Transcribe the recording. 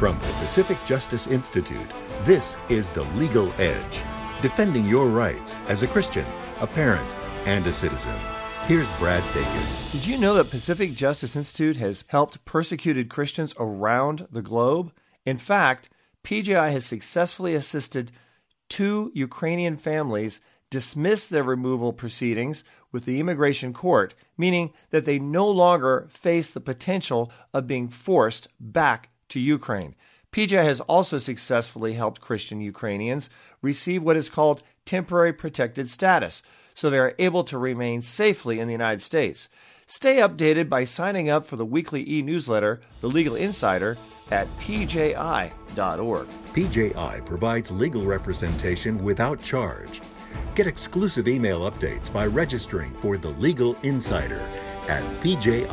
From the Pacific Justice Institute, this is The Legal Edge, defending your rights as a Christian, a parent, and a citizen. Here's Brad Dacus. Did you know that Pacific Justice Institute has helped persecuted Christians around the globe? In fact, PJI has successfully assisted two Ukrainian families dismiss their removal proceedings with the immigration court, meaning that they no longer face the potential of being forced back to Ukraine. PJI has also successfully helped Christian Ukrainians receive what is called temporary protected status, so they are able to remain safely in the United States. Stay updated by signing up for the weekly e newsletter, The Legal Insider, at pji.org. PJI provides legal representation without charge. Get exclusive email updates by registering for the Legal Insider at pji.org.